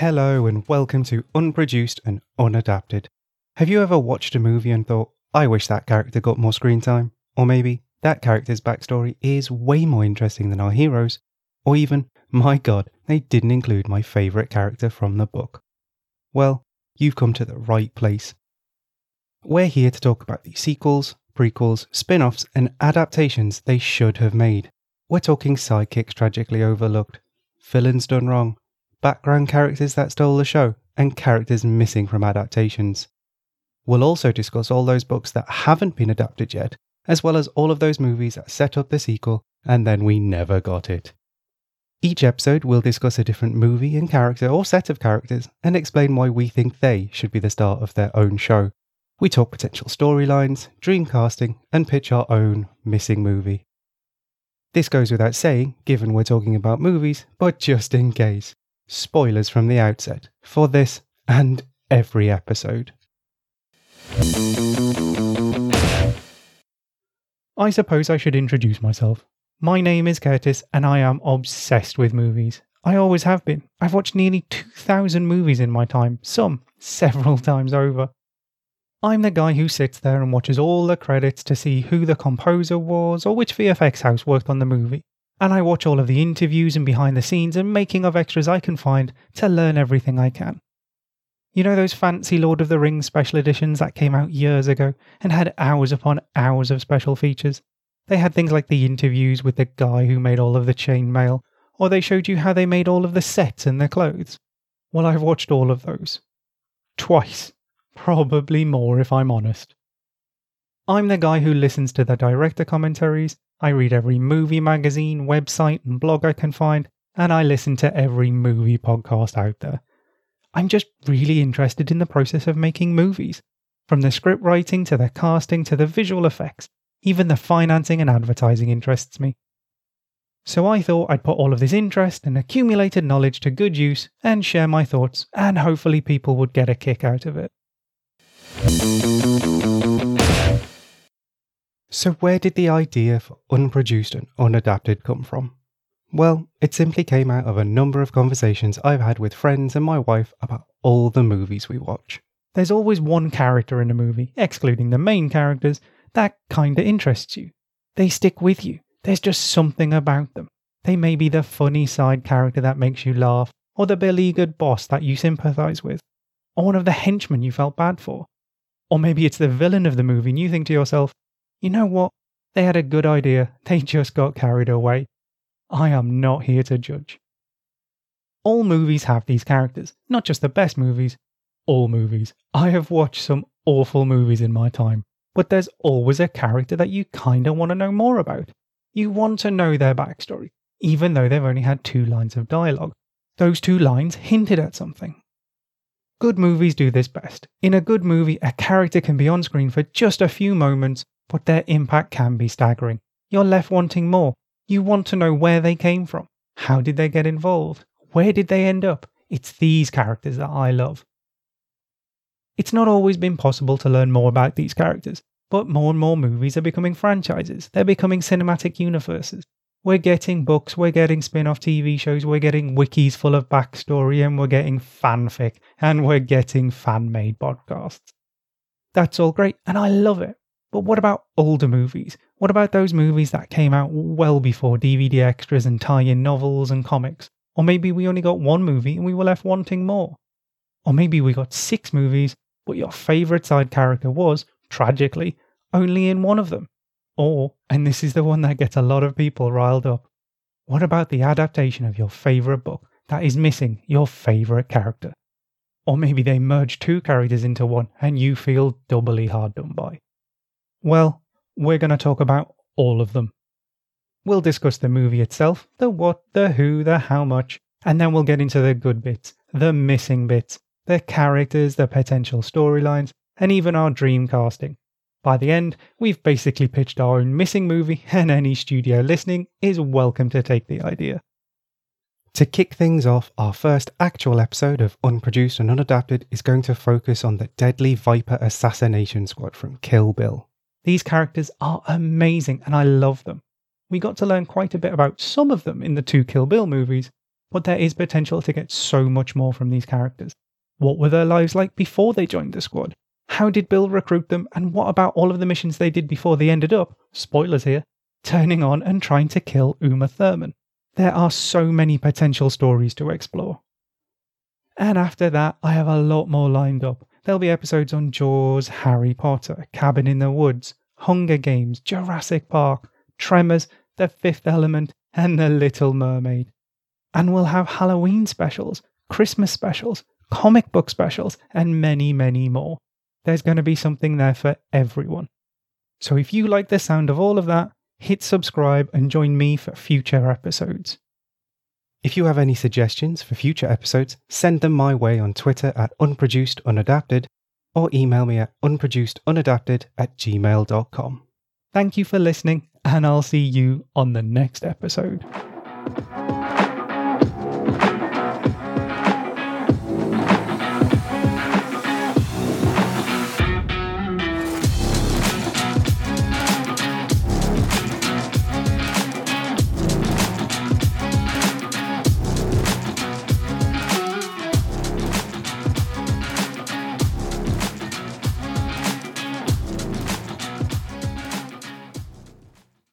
Hello and welcome to Unproduced and Unadapted. Have you ever watched a movie and thought, I wish that character got more screen time? Or maybe that character's backstory is way more interesting than our heroes? Or even, my god, they didn't include my favourite character from the book? Well, you've come to the right place. We're here to talk about the sequels, prequels, spin offs, and adaptations they should have made. We're talking sidekicks tragically overlooked, villains done wrong, background characters that stole the show, and characters missing from adaptations. We'll also discuss all those books that haven't been adapted yet, as well as all of those movies that set up the sequel and then we never got it. Each episode we'll discuss a different movie and character or set of characters and explain why we think they should be the star of their own show. We talk potential storylines, dream casting, and pitch our own missing movie. This goes without saying, given we're talking about movies, but just in case. Spoilers from the outset for this and every episode. I suppose I should introduce myself. My name is Curtis, and I am obsessed with movies. I always have been. I've watched nearly 2,000 movies in my time, some several times over. I'm the guy who sits there and watches all the credits to see who the composer was or which VFX house worked on the movie. And I watch all of the interviews and behind the scenes and making of extras I can find to learn everything I can. You know those fancy Lord of the Rings special editions that came out years ago and had hours upon hours of special features? They had things like the interviews with the guy who made all of the chainmail, or they showed you how they made all of the sets and their clothes. Well, I've watched all of those. Twice. Probably more if I'm honest. I'm the guy who listens to the director commentaries, I read every movie magazine, website, and blog I can find, and I listen to every movie podcast out there. I'm just really interested in the process of making movies. From the script writing to the casting to the visual effects, even the financing and advertising interests me. So I thought I'd put all of this interest and accumulated knowledge to good use and share my thoughts, and hopefully people would get a kick out of it. So, where did the idea for unproduced and unadapted come from? Well, it simply came out of a number of conversations I've had with friends and my wife about all the movies we watch. There's always one character in a movie, excluding the main characters, that kinda interests you. They stick with you. There's just something about them. They may be the funny side character that makes you laugh, or the beleaguered boss that you sympathize with, or one of the henchmen you felt bad for. Or maybe it's the villain of the movie and you think to yourself, you know what? They had a good idea, they just got carried away. I am not here to judge. All movies have these characters, not just the best movies, all movies. I have watched some awful movies in my time, but there's always a character that you kinda want to know more about. You want to know their backstory, even though they've only had two lines of dialogue. Those two lines hinted at something. Good movies do this best. In a good movie, a character can be on screen for just a few moments, but their impact can be staggering. You're left wanting more, you want to know where they came from. How did they get involved? Where did they end up? It's these characters that I love. It's not always been possible to learn more about these characters, but more and more movies are becoming franchises. They're becoming cinematic universes. We're getting books, we're getting spin off TV shows, we're getting wikis full of backstory, and we're getting fanfic, and we're getting fan made podcasts. That's all great, and I love it. But what about older movies? What about those movies that came out well before DVD extras and tie in novels and comics? Or maybe we only got one movie and we were left wanting more. Or maybe we got six movies, but your favourite side character was, tragically, only in one of them. Or, and this is the one that gets a lot of people riled up, what about the adaptation of your favourite book that is missing your favourite character? Or maybe they merge two characters into one and you feel doubly hard done by. Well, we're going to talk about all of them. We'll discuss the movie itself, the what, the who, the how much, and then we'll get into the good bits, the missing bits, the characters, the potential storylines, and even our dream casting. By the end, we've basically pitched our own missing movie, and any studio listening is welcome to take the idea. To kick things off, our first actual episode of Unproduced and Unadapted is going to focus on the Deadly Viper Assassination Squad from Kill Bill. These characters are amazing and I love them. We got to learn quite a bit about some of them in the two Kill Bill movies, but there is potential to get so much more from these characters. What were their lives like before they joined the squad? How did Bill recruit them? And what about all of the missions they did before they ended up, spoilers here, turning on and trying to kill Uma Thurman? There are so many potential stories to explore. And after that, I have a lot more lined up. There'll be episodes on Jaws, Harry Potter, Cabin in the Woods, Hunger Games, Jurassic Park, Tremors, The Fifth Element, and The Little Mermaid. And we'll have Halloween specials, Christmas specials, comic book specials, and many, many more. There's going to be something there for everyone. So if you like the sound of all of that, hit subscribe and join me for future episodes. If you have any suggestions for future episodes, send them my way on Twitter at unproducedunadapted or email me at unproducedunadapted at gmail.com. Thank you for listening, and I'll see you on the next episode.